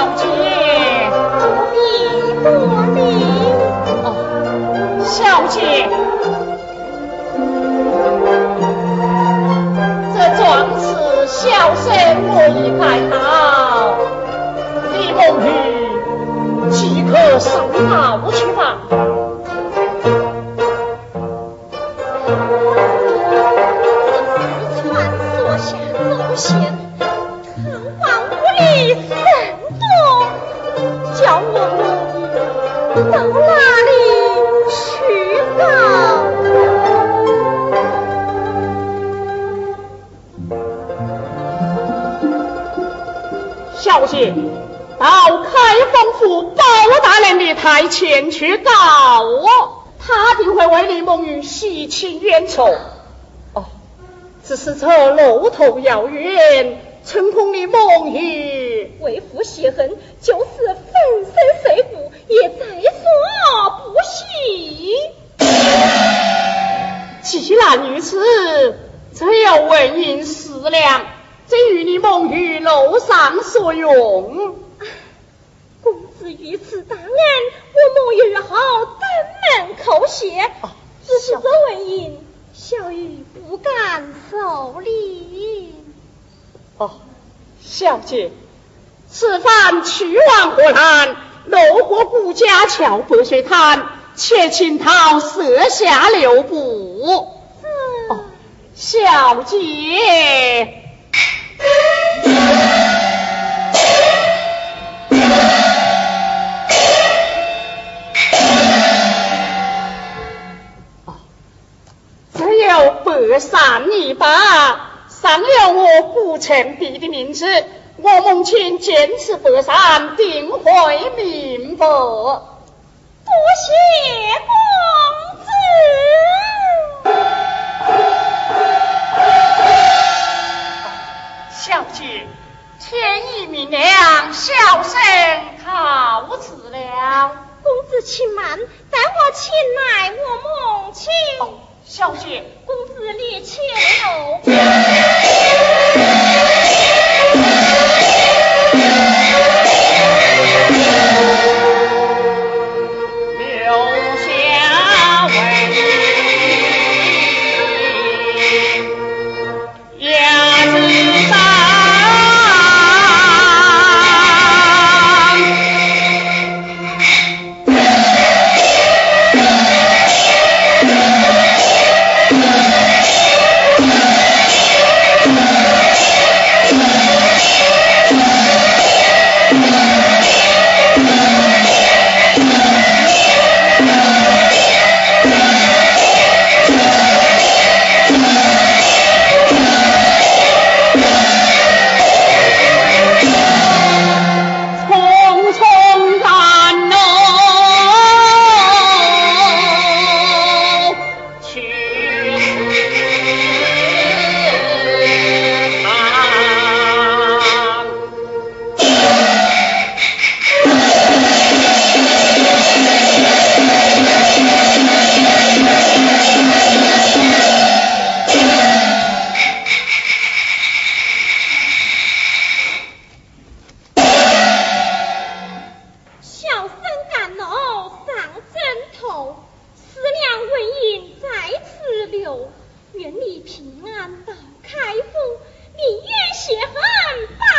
小姐不必多礼。哦，小姐，这壮士小生我已拜到，你母女即刻上茅去吧。这串下不行，藤蔓无力。去告小心到开封府包大人的台前去告我，他定会为李梦玉洗清冤仇。哦，只是这路途遥远，诚恐李梦玉为父血恨，就是粉身碎骨也在所不惜。既然如此，只有问银四两，这与你梦于楼上所用。公子于此大恩，我梦玉好登门叩谢。哦只是这文银，小玉不敢受礼。哦，小姐，此番去往河南，路过顾家桥白水滩，且请他设下留步。嗯，哦，小姐。哦只有白扇一把，上了我顾城帝的名字，我母亲见此不善，定会明白。多谢公子。小姐，天已明亮，小生告辞了。公子请慢，待我请来我母亲。哦，小姐，公子你前喽。留 四娘文银在此留，愿你平安到开封，明月血恨。